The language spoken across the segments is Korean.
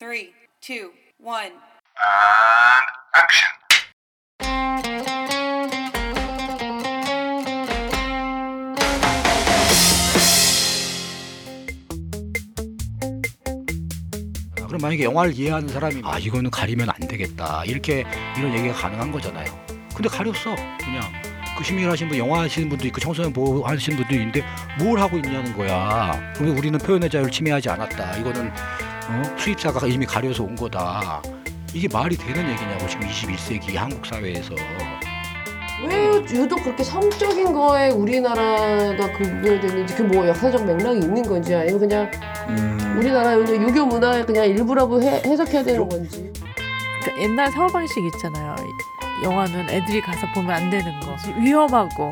Three, two, one. And action. 아, 그럼 만약에 영화를 이해하는 사람이 아 이거는 가리면 안 되겠다 이렇게 이런 얘기가 가능한 거잖아요. 근데 가렸어 그냥 그 시민을 하시는 분 영화 하시는 분도 있고 청소년 보호 하시는 분도 있는데 뭘 하고 있냐는 거야. 그러면 우리는 표현의 자유를 침해하지 않았다. 이거는 어? 수입사가 이미 가려서 온 거다. 이게 말이 되는 얘기냐고 지금 21세기 한국 사회에서. 왜 유독 그렇게 성적인 거에 우리나라가 그게 되는지 그 뭐 역사적 맥락이 있는 건지 아니면 그냥 음, 우리나라 유교 문화의 그냥 일부라고 해, 해석해야 되는 건지 그러니까 옛날 사고 방식 있잖아요. 영화는 애들이 가서 보면 안 되는 거. 위험하고,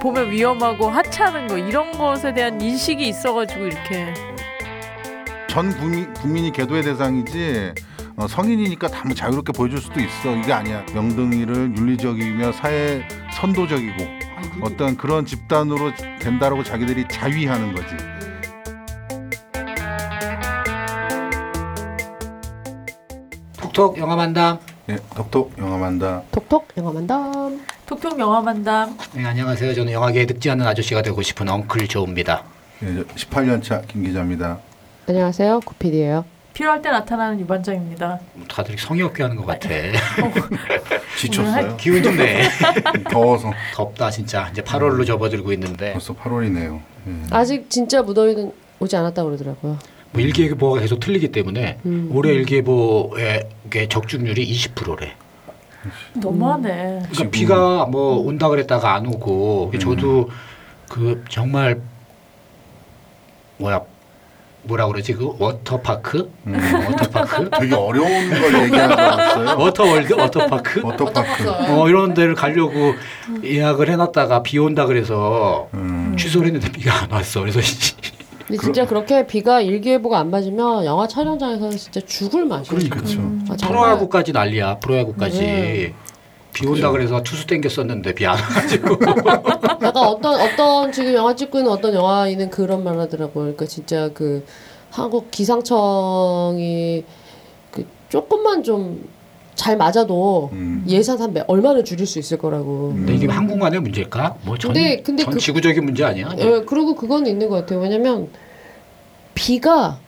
보면 위험하고, 하찮은 거, 이런 것에 대한 인식이 있어가지고 이렇게. 전 국민, 국민 이 계도의 대상이지 어, 성인이니까 다뭐 자유롭게 보여줄 수도 있어 이게 아니야 명등이를 윤리적이며 사회 선도적이고 어떤 그런 집단으로 된다라고 자기들이 자위하는 거지 톡톡 영화 만담. 예, 톡톡 영화만다 톡톡 영화 만담 톡톡 영화 만담. 네, 안녕하세요. 저는 영화계에 늙지 않는 아저씨가 되고 싶은 엉클 조입니다. 예, 18년 차 김 기자입니다 안녕하세요 구피디예요 필요할 때 나타나는 유반장입니다. 다들 성의 없게 하는 것 같아. 지쳤어요 기운 좀 내. 더워서 덥다 진짜. 이제 8월로 접어들고 있는데 벌써 8월이네요 예. 아직 진짜 무더위는 오지 않았다고 그러더라고요 뭐 일기예보가 계속 틀리기 때문에 음. 올해 일기예보의 게 적중률이 20%래. 너무하네. 그러니까 비가 뭐 온다 그랬다가 안 오고 저도 그 정말 뭐야 뭐라 그러지? 그 워터파크? 음, 워터파크? 되게 어려운 걸 얘기하는 줄 알았어요. 워터월드? 워터파크? 워터파크. 어 이런 데를 가려고 예약을 해놨다가 비 온다 그래서 음, 취소를 했는데 비가 안 왔어. 그래서 근데 진짜 그렇게 비가 일기예보가 안 맞으면 영화 촬영장에서는 진짜 죽을 맛이에요. 그렇죠 아, 정말. 프로야구까지 난리야. 프로야구까지. 네. 비 온다 그래서 투수 땡겼었는데 비 안 와가지고 약간 어떤 어떤 지금 영화 찍고 있는 어떤 영화인은 그런 말 하더라고요. 그러니까 진짜 그 한국 기상청이 그 조금만 좀 잘 맞아도 음. 예산 한 몇- 얼마나 줄일 수 있을 거라고. 근데 이게 한국만의 문제일까? 뭐전 근데- 근데 전 그- 지구적인 문제 아니야? 예, 그리고 그건 있는 것 같아요. 왜냐면 비가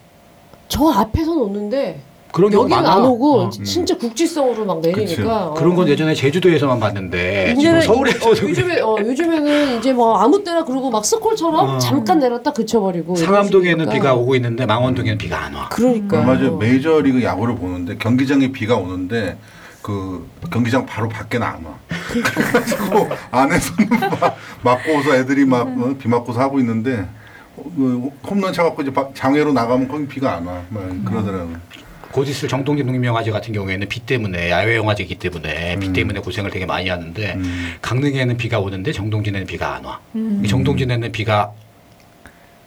저 앞에선 오는데 그런 경우 여기는 많아. 안 오고 어. 진짜 국지성으로 막 내리니까. 그런 건 어. 예전에 제주도에서만 봤는데 지금 이제는 서울에서도 어, 요즘에 어, 요즘에는 이제 뭐 아무 때나 그러고 막 스콜처럼 어. 잠깐 내렸다 그쳐버리고. 상암동에는. 비가 오고 있는데 망원동에는 비가 안 와. 그러니까. 전 메이저리그 야구를 보는데 경기장에 비가 오는데 그 경기장 바로 밖에는 안 와. 그래가지고 안에서는 막 맞고서 애들이 막 어, 비 맞고서 하고 있는데 어, 그 홈런 차갖고 이제 바- 장외로 나가면 거기 비가 안 와. 막 그러더라고. 곧 있을 정동진 농민영화제 같은 경우에는 비 때문에 야외 영화제이기 때문에 비 때문에 고생을 되게 많이 하는데 음. 강릉에는 비가 오는데 정동진에는 비가 안 와. 음. 정동진에는 비가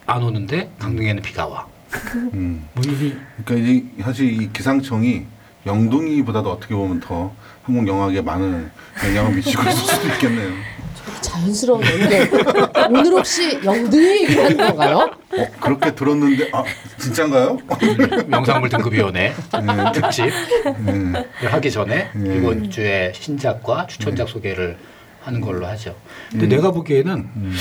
안 오는데 강릉에는 비가 와. 음. 뭐 그러니까 이제 사실 이 기상청이 영둥이보다도 어떻게 보면 더 한국 영화계에 많은 영향을 미치고 있을 수도 있겠네요. 자연스러운 연결. 오늘 혹시 영등이 얘기를 하는 건가요? 어, 그렇게 들었는데 아 진짠가요? 영상물 등급위원회 네. 특집 네. 하기 전에 네. 이번 주에 신작과 추천작 소개를 하는 걸로 하죠. 근데 음. 내가 보기에는 음.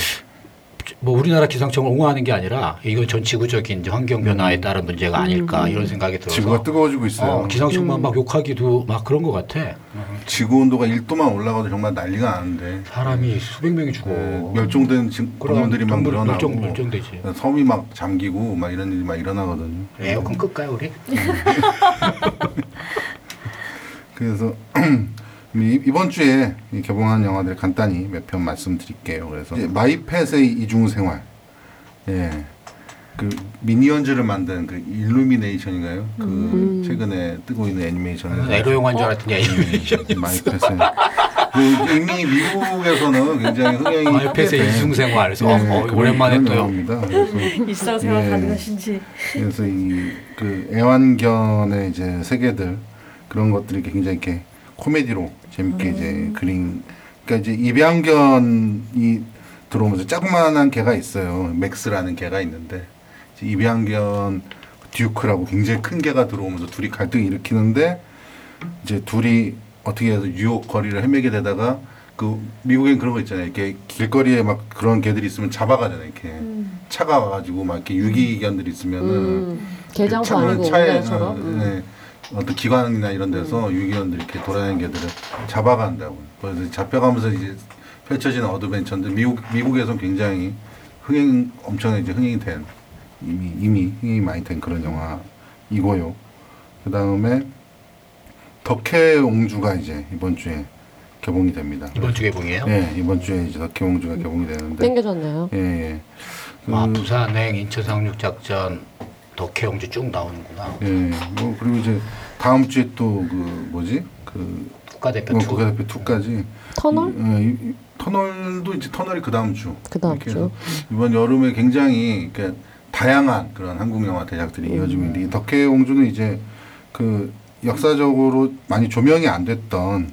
뭐 우리나라 기상청을 옹호하는 게 아니라 이건 전 지구적인 환경 변화에 따른 문제가 아닐까 이런 생각이 들어서 지구가 뜨거워지고 있어요. 어, 기상청만 막 욕하기도 막 그런 것 같아. 지구 온도가 1도만 올라가도 정말 난리가 나는데 사람이 수백 명이 죽어. 그 멸종된 지- 동물들이 막 늘어나고 멸종 멸종되지. 섬이 막 잠기고 막 이런 일이 막 일어나거든요. 에어컨 끌까요 우리? 그래서 이- 이번 주에 이 개봉한 영화들 간단히 몇 편 말씀드릴게요. 그래서 마이펫의 이중 생활, 예, 그 미니언즈를 만든 그 일루미네이션인가요? 그 최근에 뜨고 있는 애니메이션에서 에로 영화인 줄 알았더니 애니메이션. 마이펫의 그 이미 미국에서는 굉장히 흥행이 마이펫의 이중생활. 그래서 예, 어, 어, 그런- 오랜만에 또요. 그래서 일상생활 예. 가능하신지. 그래서 이 그 애완견의 이제 세계들 그런 것들이 굉장히 이렇게 코미디로 재밌게 이제 그린 그러니까 이제 입양견이 들어오면서 자그마한 개가 있어요 맥스라는 개가 있는데 이제 입양견 듀크라고 굉장히 큰 개가 들어오면서 둘이 갈등 일으키는데 이제 둘이 어떻게 해서 유혹 거리를 헤매게 되다가 그 미국엔 그런 거 있잖아요. 이렇게 길거리에 막 그런 개들이 있으면 잡아가잖아요. 이렇게 차가 와가지고 막 이렇게 유기견들이 있으면은 음, 차- 아니고 차에. 어, 음. 네, 어떤 기관이나 이런 데서 유기견들 이렇게 돌아다니는 개들을 잡아간다고. 그래서 잡혀가면서 이제 펼쳐지는 어드벤처인데 미국 미국에선 굉장히 흥행 엄청 이제 흥행이 된 이미 이미 흥행이 많이 된 그런 영화이고요. 그 다음에 덕혜옹주가 이제 이번 주에 개봉이 됩니다. 이번 주 개봉이에요. 예, 이번 주에 이제 덕혜옹주가 개봉이 되는데 땡겨졌네요. 예, 예. 그, 아, 부산행 인천 상륙 작전 덕혜옹주 쭉 나오는구나. 예, 뭐 그리고 이제 다음 주에 또 그 뭐지 그 국가대표 어, two. 국가대표 2까지 터널? 이, 이, 이, 터널도 이제 터널이 그 다음 주. 그 다음 주. 이번 여름에 굉장히 그러니까 다양한 그런 한국 영화 대작들이 음. 이어지고 있는데 이 덕혜옹주는 이제 그 역사적으로 많이 조명이 안 됐던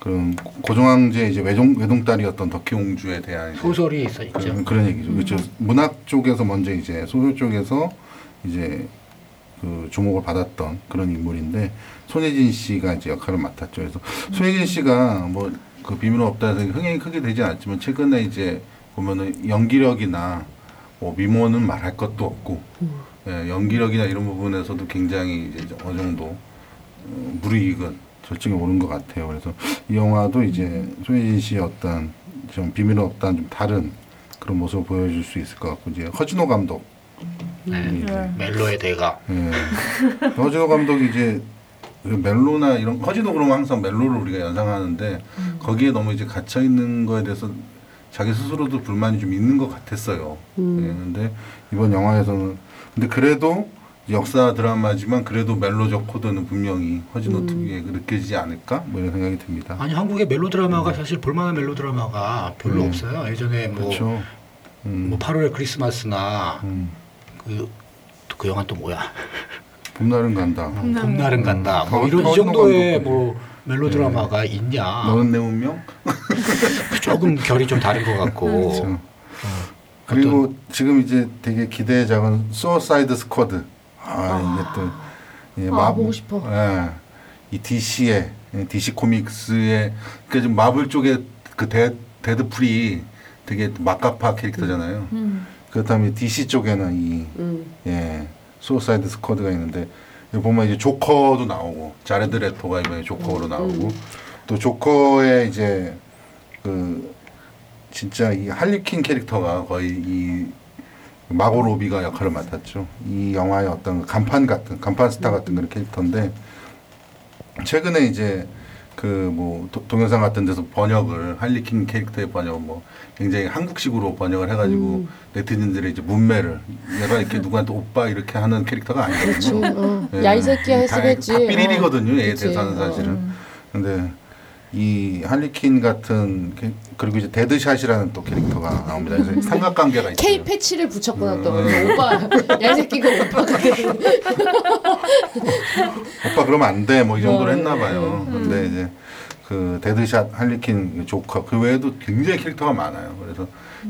그런 고종황제 이제 외동 외동딸이었던 덕혜옹주에 대한 소설이 있어 있죠. 그런, 그런 얘기죠. 그렇죠. 문학 쪽에서 먼저 이제 소설 쪽에서 이제 그 주목을 받았던 그런 인물인데 손예진 씨가 이제 역할을 맡았죠. 그래서 손예진 씨가 뭐 그 비밀은 없다 해서 흥행이 크게 되지 않았지만 최근에 이제 보면은 연기력이나 뭐 미모는 말할 것도 없고 예, 연기력이나 이런 부분에서도 굉장히 이제 어느 정도 어, 무르익은 절정에 오른 것 같아요. 그래서 이 영화도 이제 손예진 씨의 어떤 좀 비밀은 없다는 좀 다른 그런 모습을 보여줄 수 있을 것 같고 이제 허진호 감독 멜로의 대가. 예. 허진호 감독이 이제 그 멜로나 이런 허진호 그러면 항상 멜로를 우리가 연상하는데 거기에 너무 이제 갇혀 있는 거에 대해서 자기 스스로도 불만이 좀 있는 것 같았어요. 음. 예, 근데 이번 영화에서는 근데 그래도 역사 드라마지만 그래도 멜로적 코드는 분명히 허진호 음. 특유의 그 느껴지지 않을까 뭐 이런 생각이 듭니다. 아니 한국의 멜로 드라마가 사실 볼만한 멜로 드라마가 별로 음. 없어요. 예전에 뭐, 그렇죠. 음. 뭐 8월의 크리스마스나 음. 그, 그 영화 또 뭐야? 봄날은 간다. 어, 봄날은 간다. 뭐 어, 이런 이 정도의 뭐 멜로 드라마가 있냐? 너는 내 운명? 조금 결이 좀 다른 것 같고. 그렇죠. 그리고 지금 이제 되게 기대작은 수어사이드 스쿼드. 아, 이게 또 예, 아, 보고 싶어. 예, 이 DC의 DC 코믹스의 그러니까 지금 마블 쪽에 그 데, 데드풀이 되게 막가파 캐릭터잖아요. 그렇다면 DC 쪽에는 이 음. 예, 수어사이드 스쿼드가 있는데 보면 이제 조커도 나오고 자레드 레토가 이번에 조커로 나오고 또 조커의 이제 그 진짜 이 할리퀸 캐릭터가 거의 이 마고 로비가 역할을 맡았죠. 이 영화의 어떤 그 간판 같은 간판 스타 같은 그런 캐릭터인데 최근에 이제 그 뭐 동영상 같은 데서 번역을 할리퀸 캐릭터의 번역 뭐 굉장히 한국식으로 번역을 해가지고 네티즌들의 이제 뭇매를 얘가 이렇게 누구한테 오빠 이렇게 하는 캐릭터가. 아니거든요. 어. 예. 야이 새끼야 했으겠지. 다, 다 삐리리거든요. 어. 얘. 대사는 어. 사실은. 근데 이 할리퀸 같은 캐- 그리고 이제 데드샷이라는 또 캐릭터가 나옵니다. 그래서 삼각관계가 있어요. K 패치를 붙였구나 또 음. 오빠 새끼가 오빠. 오빠 그러면 안 돼. 뭐 이 정도로 어, 했나 봐요. 근데 이제 그 데드샷, 할리퀸, 조커 그 외에도 굉장히 캐릭터가 많아요. 그래서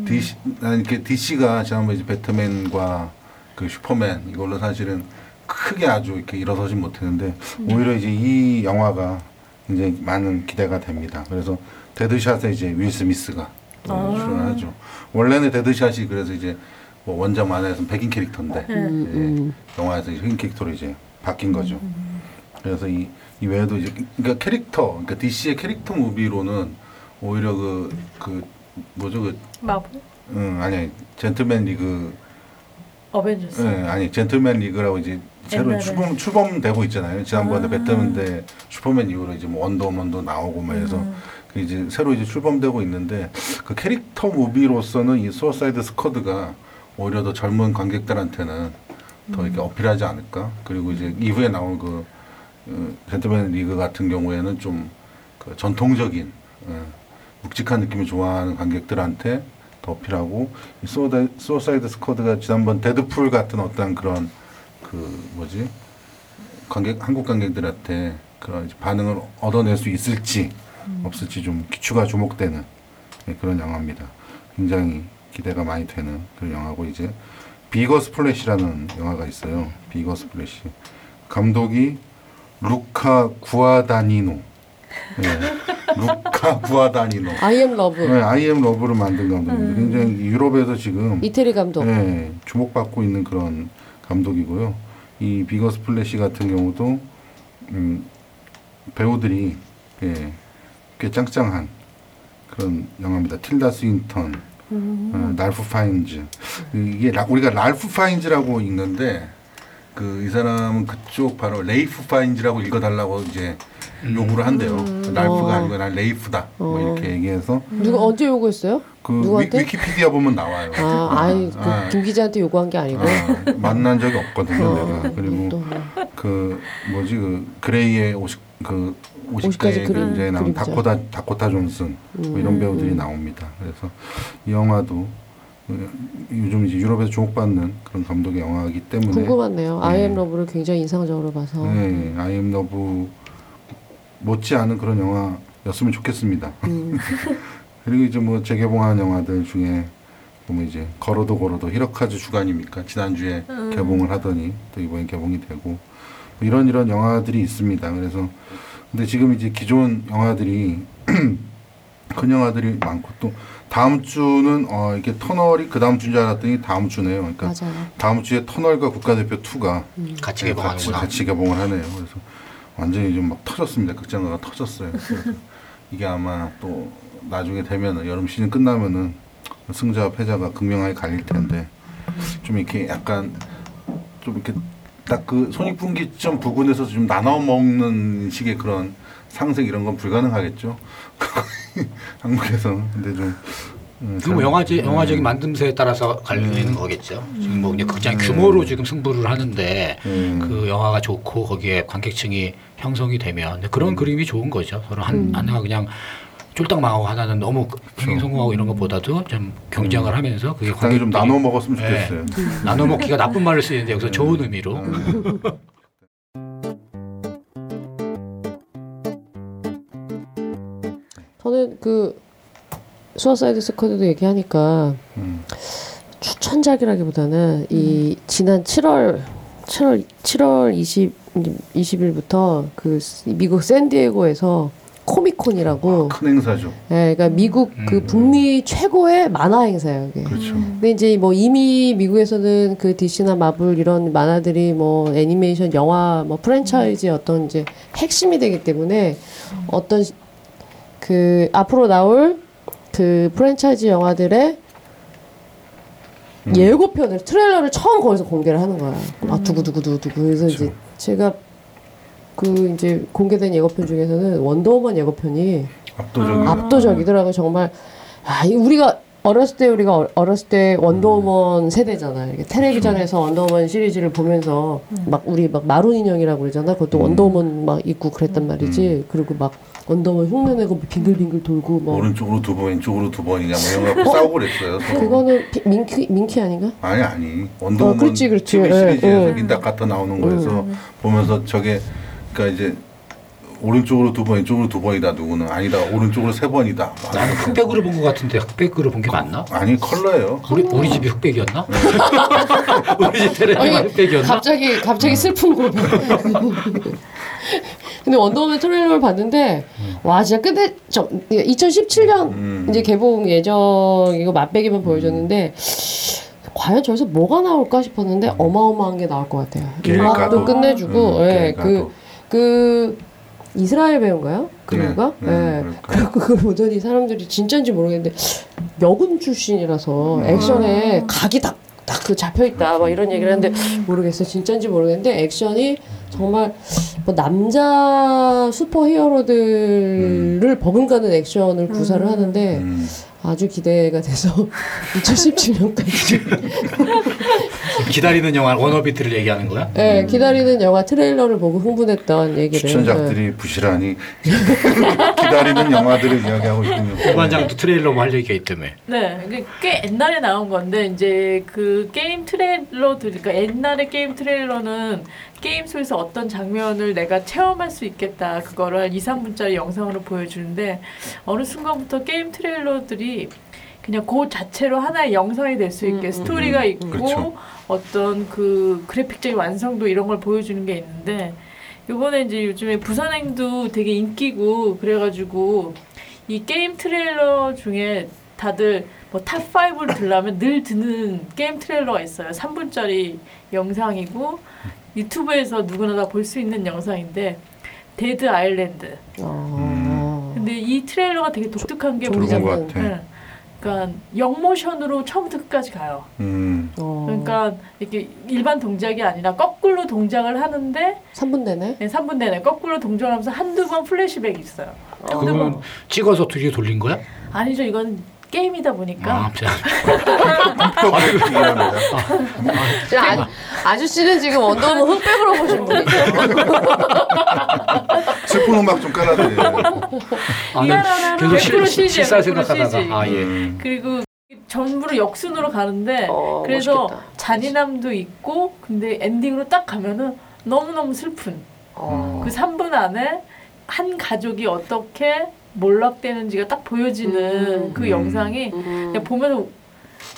DC 난 이렇게 DC가 지난번 이제 배트맨과 그 슈퍼맨 이걸로 사실은 크게 아주 이렇게 일어서진 못했는데 오히려 이제 이 영화가 굉장히 많은 기대가 됩니다. 그래서 데드샷에 이제 윌 스미스가 출연하죠. 원래는 데드샷이 그래서 이제 뭐 원작 만화에서는 백인 캐릭터인데 음, 예, 영화에서 이제 흑인 캐릭터로 이제 바뀐 거죠. 그래서 이, 이 외에도 이제 그러니까 캐릭터, 그러니까 DC의 캐릭터 movie로는 오히려 그, 그 뭐죠 그, 마블? 응 아니 젠틀맨 리그, 어벤져스. 응 아니 젠틀맨 리그라고 이제 새로. 출범 출범되고 있잖아요. 지난번에 아. 배트맨 때 슈퍼맨 이후로 이제 뭐 원더우먼도 나오고 막 해서 음. 그 이제 새로 이제 출범되고 있는데 그 캐릭터 movie로서는 이 수어사이드 스쿼드가 오히려 더 젊은 관객들한테는 더 이렇게 어필하지 않을까. 그리고 이제 이후에 나온 그 어, 젠틀맨 리그 같은 경우에는 좀 그 전통적인 어, 묵직한 느낌을 좋아하는 관객들한테 더 어필하고 수어사이드 스쿼드가 지난번 데드풀 같은 어떤 그런 그 뭐지 관객 한국 관객들한테 그런 반응을 얻어낼 수 있을지 없을지 좀 귀추가 주목되는 예, 그런 영화입니다. 굉장히 기대가 많이 되는 그런 영화고 이제 비거 스플래시라는 영화가 있어요. 비거 스플래시. 감독이 루카 구아다니노. 네. 루카 구아다니노. 아이엠 러브 네, 아이엠 러브를 만든 감독입니다. 굉장히 유럽에서 지금 이태리 감독. 네, 주목받고 있는 그런 감독이고요. 이 비거 스플래시 같은 경우도 음, 배우들이 예, 꽤 짱짱한 그런 영화입니다. 틸다 스윈턴, 어, 랄프 파인즈. 이게 라- 우리가 랄프 파인즈라고 읽는데 그 이 사람은 그쪽 바로 레이프 파인즈라고 읽어달라고 이제 요구를 한대요. 랄프가 어. 아니고 난 레이프다. 뭐 이렇게 얘기해서 누가 언제 요구했어요? 그 위, 누구한테? 위 키피디아 보면 나와요. 아, 아니 그 아. 김 기자한테 요구한 게 아니고. 아, 만난 적이 없거든요, 어, 내가. 그리고 또 뭐. 그 뭐지 그 그레이의 50그50 50대 가지 그 이제 나온. 다코타 다코타 존슨 뭐 이런 음. 배우들이 나옵니다. 그래서 이 영화도 그 요즘 이제 유럽에서 주목받는 그런 감독의 영화이기 때문에 궁금하네요. 네. 아이 엠 러브를 굉장히 인상적으로 봐서. 네, 아이 엠 러브 못지 않은 그런 영화였으면 좋겠습니다. 음. 그리고 이제 뭐 재개봉한 영화들 중에 보면 이제 걸어도 걸어도 히로카즈 주간입니까 지난주에 개봉을 하더니 또 이번에 개봉이 되고 뭐 이런 이런 영화들이 있습니다. 그래서 근데 지금 이제 기존 영화들이 큰 영화들이 많고 또 다음 주는 어 이게 터널이 그 다음 주인 줄 알았더니 다음 주네요. 그러니까 맞아요. 다음 주에 터널과 국가대표 2가 같이 같이, 개봉하는구나. 같이 개봉을 하네요. 그래서 완전히 좀 막 터졌습니다. 극장가가 터졌어요. 그래서 이게 아마 또 나중에 되면은 여름 시즌 끝나면은 승자와 패자가 극명하게 갈릴 텐데 좀 이렇게 약간 좀 이렇게 딱 그 손익분기점 부근에서 좀 나눠 먹는 식의 그런 상색 이런 건 불가능하겠죠. 한국에서 근데 좀 음, 그뭐 영화제 음. 영화적인 만듦새에 따라서 갈리는 거겠죠. 지금 뭐 이제 극장 규모로 지금 승부를 하는데 음. 그 영화가 좋고 거기에 관객층이 형성이 되면 그런 그림이 좋은 거죠. 서로 한 하나가 그냥 쫄딱 망하고 하나는 너무 흥행 성공하고 이런 것보다도 좀 경쟁을 하면서 그게 적당히 좀 나눠 먹었으면 네. 좋겠어요. 나눠 먹기가 나쁜 말을 쓰는데 여기서 좋은 의미로 음. 저는 그 수어사이드 스쿼드도 얘기하니까 음. 추천작이라기보다는 이 지난 7월 7월 7월 20 20일부터 그 미국 샌디에고에서 코미콘이라고 큰 행사죠. 예, 그러니까 미국 그 음. 북미 최고의 만화 행사예요, 이게. 그렇죠. 근데 이제 뭐 이미 미국에서는 그 DC나 마블 이런 만화들이 뭐 애니메이션 영화 뭐 프랜차이즈의 어떤 이제 핵심이 되기 때문에 어떤 시- 그 앞으로 나올 그 프랜차이즈 영화들의 예고편을 트레일러를 처음 거기서 공개를 하는 거야. 아 두구 두구 두구 두구. 그래서 이제 제가 그 이제 공개된 예고편 중에서는 원더우먼 예고편이. 압도적이더라고 요 정말 아이 우리가 어렸을 때 우리가 어- 어렸을 때 원더우먼 세대잖아요. 이게 텔레비전에서 원더우먼 시리즈를 보면서 막 우리 막 마론 인형이라고 그러잖아. 그것도 원더우먼 막 입고 그랬단 말이지. 그리고 막 원더우먼 흉내내고 빙글빙글 돌고 뭐 오른쪽으로 두 번, 왼쪽으로 두 번이냐 뭐 이런 거 갖고 싸우고 그랬어요. 서로. 그거는 피- 밍키 밍키 아닌가? 아니 아니 원더우먼 어, 그렇지, 그렇지. TV 예, 시리즈에서 예. 린다 카터 나오는 거에서 보면서 저게 그러니까 이제 오른쪽으로 두 번, 왼쪽으로 두 번이다 누구는 아니다 오른쪽으로 세 번이다. 막 나는 흑백으로 본 것 같은데 흑백으로 본 게 맞나? 아니 컬러예요. 우리 우리 집이 흑백이었나? 우리 집 텔레비가 흑백이었나? 갑자기 갑자기 슬픈 고백. 근데 원더우먼 트레일러를 봤는데 와 진짜 끝에 저 2017년 음. 이제 개봉 예정이고 맛배기만 보여줬는데 과연 저기서 뭐가 나올까 싶었는데 어마어마한 게 나올 것 같아요. 음악도 끝내주고 음, 예, 길가도. 그, 그 이스라엘 배우인가요? 그 네, 배우가? 네, 예. 그럴까요? 그리고 그걸 보더니 사람들이 진짜인지 모르겠는데 여군 출신이라서 음. 액션에 각이 딱 딱 그 잡혀 있다 막 이런 얘기를 하는데 모르겠어 진짜인지 모르겠는데 액션이 정말 뭐 남자 슈퍼 히어로들을 버금가는 액션을 구사를 하는데 음. 아주 기대가 돼서 2017년까지 기다리는 영화 원어비트를 얘기하는 거야? 예, 기다리는 영화 트레일러를 보고 흥분했던 얘기를 추천작들이 부실하니 기다리는 영화들을 이야기하고 있군요. 후반장도 트레일러 뭐할 얘기가 있다며. 네, 이게 꽤 옛날에 나온 건데 이제 그 게임 트레일러들, 그러니까 옛날의 게임 트레일러는 게임 속에서 어떤 장면을 내가 체험할 수 있겠다 그거를 한 2, 3분짜리 영상으로 보여주는데 어느 순간부터 게임 트레일러들이 그냥 그 자체로 하나의 영상이 될 수 있게 음, 스토리가 음, 있고 그렇죠. 어떤 그 그래픽적인 완성도 이런 걸 보여주는 게 있는데 요번에 이제 요즘에 부산행도 되게 인기고 그래가지고 이 게임 트레일러 중에 다들 뭐 top 5를 들라면 늘 드는 게임 트레일러가 있어요. 3분짜리 영상이고 유튜브에서 누구나 다 볼 수 있는 영상인데 Dead Island. 어. 근데 이 트레일러가 되게 독특한 게 장면. 그러니까 역모션으로 처음부터 끝까지 가요. 음. 어. 그러니까 이렇게 일반 동작이 아니라 거꾸로 동작을 하는데 3분 되네. 네, 3분 내내 거꾸로 동작하면서 한두 번 플래시백이 있어요. 근데 그건 뭐 찍어서 뒤에 돌린 거야? 아니죠. 이건 게임이다 보니까 아. 지금 아, 아저씨는 지금 원더우먼 흑백으로 보신 분이죠. 슬픈 음악 좀 깔아드려요. 아, 난 계속 100% 실, CG 야, 실사 100% 생각하다가. 아 예. 음. 그리고 전부를 역순으로 가는데 어, 그래서 멋있겠다. 잔인함도 있고 근데 엔딩으로 딱 가면은 너무너무 슬픈 어. 그 3분 안에 한 가족이 어떻게 몰락되는지가 딱 보여지는 음. 그 음. 영상이 음. 그냥 보면서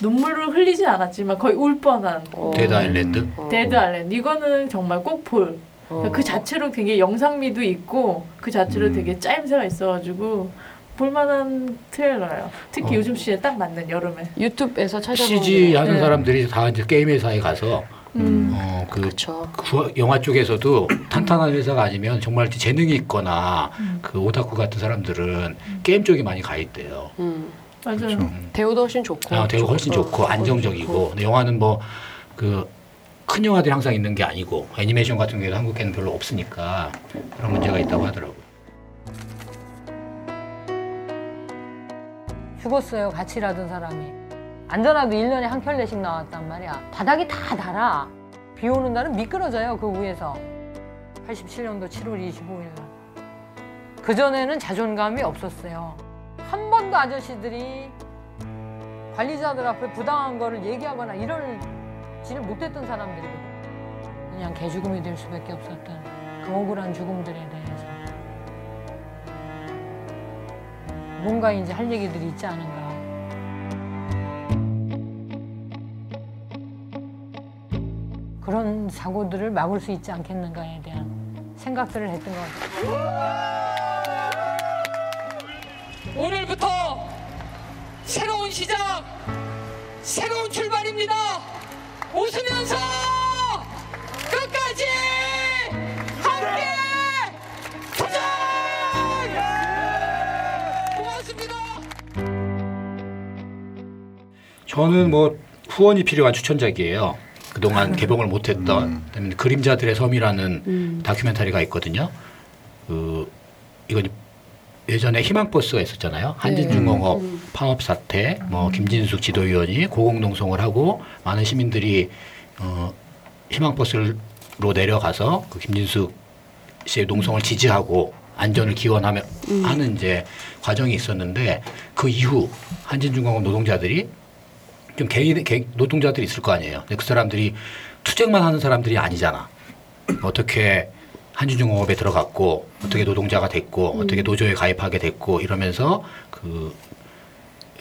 눈물을 흘리진 않았지만 거의 울 뻔한 어. Dead Island. 어. Dead Island 이거는 정말 꼭 볼. 어. 그 자체로 되게 영상미도 있고 그 자체로 음. 되게 짜임새가 있어가지고 볼만한 트레일러예요. 특히 어. 요즘 시기에 딱 맞는 여름에. 유튜브에서 찾아보면 CG 하는 네. 사람들이 다 이제 게임 회사에 가서 음. 어, 그. 구- 영화 쪽에서도 탄탄한 회사가 아니면 정말 재능이 있거나 음. 그 오타쿠 같은 사람들은 게임 쪽에 많이 가 있대요. 음. 맞아요. 대우도 훨씬 좋고. 아, 되게 훨씬 어, 좋고 어, 안정적이고 좋고. 근데 영화는 뭐 그 큰 영화들이 항상 있는 게 아니고 애니메이션 같은 경우도 한국에는 별로 없으니까 그런 문제가 있다고 하더라고요. 죽었어요. 같이 일하던 사람이. 안전하도 1년에 한 켤레씩 나왔단 말이야. 바닥이 다 달아. 비 오는 날은 미끄러져요. 그 위에서. 87년도 7월 25일 날. 그전에는 자존감이 없었어요. 한 번도 아저씨들이 관리자들 앞에 부당한 거를 얘기하거나 이럴 지를 못했던 사람들이거든. 그냥 개죽음이 될 수밖에 없었던 그 억울한 죽음들에 대해서. 뭔가 이제 할 얘기들이 있지 않은가. 그런 사고들을 막을 수 있지 않겠는가에 대한 생각들을 했던 것 같아요. 오늘부터 새로운 시작, 새로운 출발입니다. 웃으면서 끝까지 함께 투쟁! 고맙습니다. 저는 뭐 후원이 필요한 추천작이에요. 그동안 개봉을 못했던 음. 그림자들의 섬이라는 음. 다큐멘터리가 있거든요. 그 이건 예전에 희망버스가 있었잖아요. 한진중공업 음. 파업 사태, 뭐 김진숙 지도위원이 고공농성을 하고 많은 시민들이 어, 희망버스로 내려가서 그 김진숙 씨의 농성을 지지하고 안전을 기원하며 하는 이제 과정이 있었는데 그 이후 한진중공업 노동자들이 좀 개인 개, 노동자들이 있을 거 아니에요. 근데 그 사람들이 투쟁만 하는 사람들이 아니잖아. 어떻게 한진중공업에 들어갔고 어떻게 노동자가 됐고 어떻게 노조에 가입하게 됐고 이러면서 그,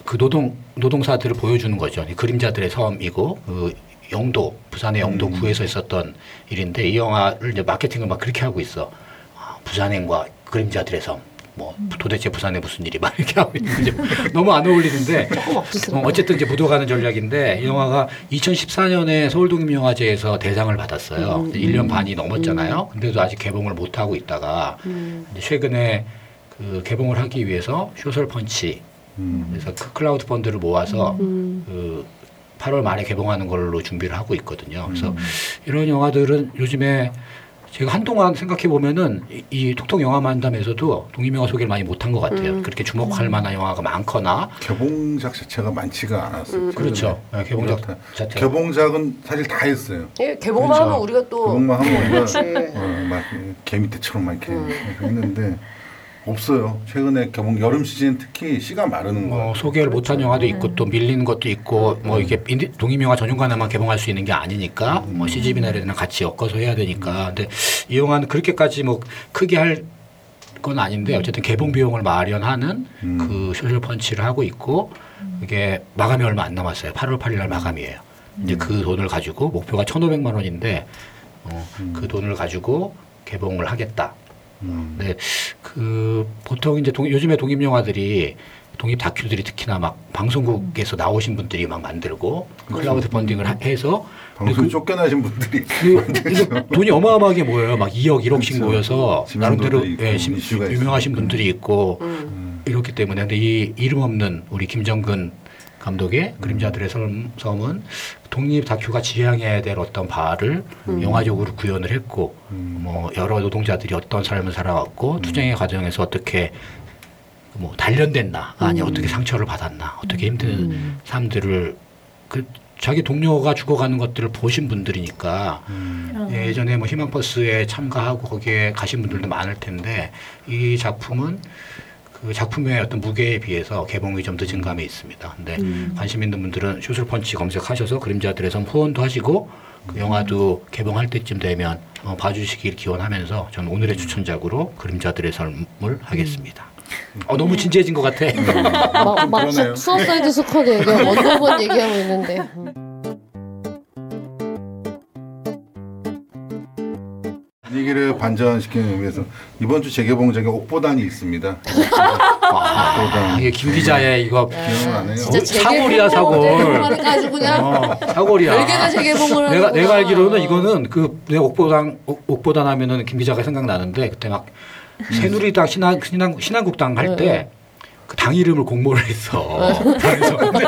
그 노동 노동사들을 보여주는 거죠. 이 그림자들의 섬이고 그 영도 부산의 영도 구에서 있었던 일인데 이 영화를 이제 마케팅을 막 그렇게 하고 있어. 아, 부산행과 그림자들의 섬. 뭐 도대체 부산에 무슨 일이 막 이렇게 하고 있는데 너무 안 어울리는데 어, 어쨌든 이제 묻어가는 전략인데 이 영화가 2014년에 서울독립영화제에서 대상을 받았어요. 음, 1년 반이 넘었잖아요. 근데도 아직 개봉을 못 하고 있다가 음. 최근에 그 개봉을 하기 위해서 쇼설 펀치 음. 그래서 그 클라우드 펀드를 모아서 음. 그 8월 말에 개봉하는 걸로 준비를 하고 있거든요. 그래서 음. 이런 영화들은 요즘에 제가 한동안 생각해 보면은 이, 이 톡톡 영화 만담에서도 독립영화 소개를 많이 못한 것 같아요. 음. 그렇게 주목할 만한 영화가 많거나 개봉작 자체가 많지가 않았어요. 그렇죠. 네, 개봉작 그렇다. 자체가 개봉작은 사실 다 했어요. 예, 개봉만 그렇죠. 하면 우리가 또 개봉만 하면 우리가 그렇지. 어, 막 개미 때처럼 막 이렇게 음. 했는데 없어요. 최근에 개봉 여름 시즌 특히 씨가 마르는 뭐 거예요. 소개를 못한 영화도 있고 또 밀리는 것도 있고 뭐 이게 독립영화 전용관에만 개봉할 수 있는 게 아니니까 뭐 CGV나 이런 데랑 같이 엮어서 해야 되니까 근데 이 영화는 그렇게까지 뭐 크게 할 건 아닌데 어쨌든 개봉 비용을 마련하는 음. 그 쇼셜 펀치를 하고 있고 이게 마감이 얼마 안 남았어요. 8월 8일 날 마감이에요. 이제 그 돈을 가지고 목표가 1,500만 원인데 어, 그 돈을 가지고 개봉을 하겠다. 음. 네, 그 보통 이제 동- 요즘에 독립 영화들이 독립 다큐들이 특히나 막 방송국에서 나오신 분들이 막 만들고 크라우드 펀딩을 하- 해서 방송 그- 쫓겨나신 분들이 그 돈이 어마어마하게 모여요. 막 2억, 1억씩 그렇죠. 모여서 나름대로 예, 심- 유명하신 있으니까. 분들이 있고 음. 이렇기 때문에 근데 이 이름 없는 우리 김정근 감독의 그림자들의 섬, 섬은 독립 다큐가 지향해야 될 어떤 바를 영화적으로 구현을 했고 음. 뭐 여러 노동자들이 어떤 삶을 살아왔고 투쟁의 과정에서 어떻게 뭐 단련됐나 아니 어떻게 상처를 받았나 어떻게 힘든 삶들을 그 자기 동료가 죽어가는 것들을 보신 분들이니까 음. 예전에 뭐 희망버스에 참가하고 거기에 가신 분들도 많을 텐데 이 작품은 그 작품의 어떤 무게에 비해서 개봉이 좀 늦은 감이 있습니다. 근데 관심 있는 분들은 슈술펀치 검색하셔서 그림자들의 섬 후원도 하시고 그 영화도 개봉할 때쯤 되면 어, 봐주시길 기원하면서 저는 오늘의 추천작으로 그림자들의 섬을 하겠습니다. 어, 너무 진지해진 것 같아. 막, 막 그러네요. 수, Suicide Squad 얘기하고 Wonder Woman 얘기하고 있는데. 분위기를 반전시키는 의미에서 이번 주 재개봉작에 옥보단이 있습니다. 아, 옥보단 이게 김 기자의 이거 기억은 안 해요. 진짜 어, 사골이야, 사골. 그냥 어, 사골이야. 별개가 재개봉을 내가 하는구나. 내가 알기로는 이거는 그 내가 옥보단 옥- 옥보단 하면은 김 기자가 생각나는데 그때 막 새누리당 신한 신한 신한국당 할 때 그 당 이름을 공모를 했어. 그래서 근데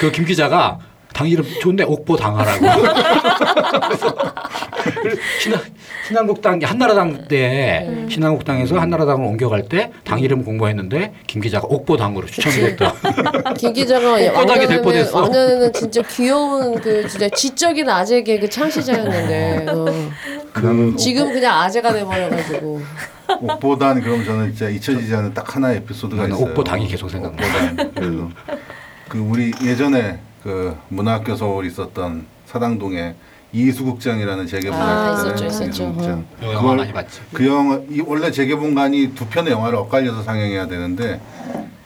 그 김 기자가 당 이름 좋은데 옥보 당하라고. 신한 신한국당 한나라당 때 신한국당에서 한나라당으로 옮겨갈 때 당 이름 공모했는데 김 기자가 옥보 당으로 추천을 했다. 김 기자가 옥보당이 될 왕년에는, 뻔했어. 왕년에는 진짜 귀여운 그 진짜 지적인 아재 개그 창시자였는데 어. 나는 지금 그냥 아재가 돼버려가지고 옥보단 그럼 저는 진짜 잊혀지지 않는 딱 하나의 에피소드가 있어요. 옥보당이 계속 생각나. 옥보단. 그래서 그 우리 예전에 그 문화학교 서울 있었던 사당동에 이수국장이라는 아, 때 있었죠, 있었죠. 이수국장. 이거 영화 많이 봤지. 그 영화 이 원래 재개봉관이 두 편의 영화를 엇갈려서 상영해야 되는데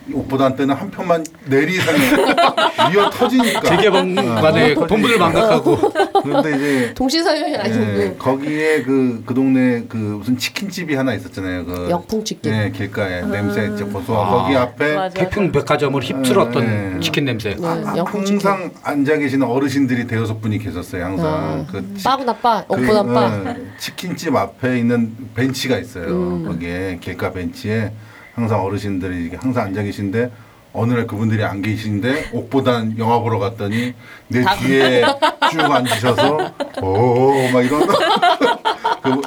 이 옥보단 때는 한 편만 내리 상영 미어 터지니까 재개봉관의 어, 본분을. 망각하고 그런데 이제 동시사용이 아니고 예, 거기에 그, 그 동네 그 무슨 치킨집이 하나 있었잖아요. 그 역풍치킨. 예, 길가에 냄새 진짜 고소하고 아. 거기 앞에 맞아. 태풍 백화점을 휩쓸었던 네. 치킨 냄새. 네, 아, 역풍치킨. 항상 앉아 계시는 어르신들이 대여섯 분이 계셨어요. 항상 아, 그 치- 빠구나 빠 그, 옥보다 빠 어, 치킨집 앞에 있는 벤치가 있어요. 음. 거기에 길가 벤치에 항상 어르신들이 항상 앉아 계신데 어느 날 그분들이 안 계신데 옥보단 영화 보러 갔더니 내 다- 뒤에 쭉 앉으셔서 오 막 이런 그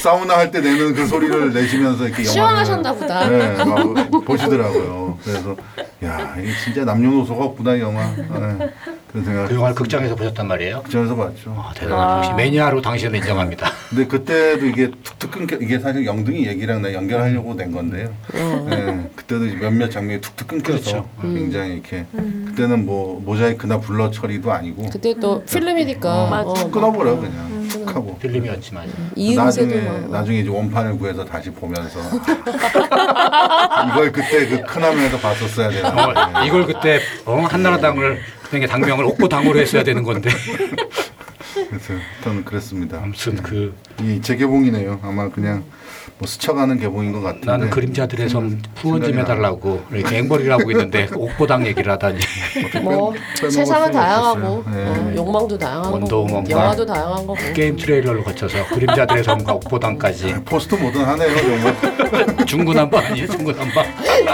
사우나 할 때 내는 그 소리를 내시면서 이렇게 시원하셨나 보다. 네, 막 보시더라고요. 그래서 야 이게 진짜 남녀노소가 없구나 이 영화. 네, 그런 생각. 그 영화를 극장에서 보셨단 말이에요. 극장에서 봤죠. 아, 대단하다. 역시 매니아로 당신을 인정합니다. 근데 그때도 이게 툭툭 끊겨 이게 사실 영등이 얘기랑 나 연결하려고 낸 건데요. 네, 그때도 이제 몇몇 장면이 툭툭 끊겨서 그렇죠. 굉장히 이렇게 그때는 뭐 모자이크나 블러 처리도 아니고 그때 또 필름이니까 어, 어, 툭 끊어버려 그냥 툭 하고. 필름이었지만. 이음새도 나중에 막 나중에 이제 원판을 구해서 다시 보면서 이걸 그때 그 큰 화면에서 봤었어야 되는데 어, 이걸 그때 어, 한나라당을 그냥 당명을 옥보당으로 했어야 되는 건데 그래서 저는 그랬습니다. 아무튼 그 이 재개봉이네요. 아마 그냥 뭐 스쳐가는 개봉인 것 같은데. 나는 그림자들의 섬 후원 좀 해달라고 이렇게 앵벌이를 하고 있는데 옥보당 얘기를 하다니 뭐 세상은 다양하고 없었어요. 네. 어, 욕망도 다양한 Wonder Woman과 거고 영화도 다양한 거고 게임 트레일러를 거쳐서 그림자들의 섬과 옥보단까지 포스트 모던하네요 정말. 중구난방 아니에요 중구난방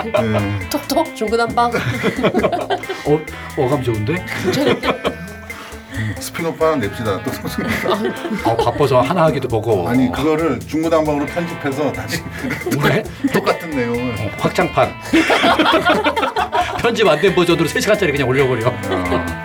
네. 톡톡 중구난방 어, 어감 좋은데? 스피노프 하나 냅시다. 또 어, 바빠서 하나 하기도 버거워 아니 그거를 중구난방으로 편집해서 다시 그래? 똑같은 내용을. 어, 확장판 편집 안 된 버전으로 3시간짜리 그냥 올려버려 어,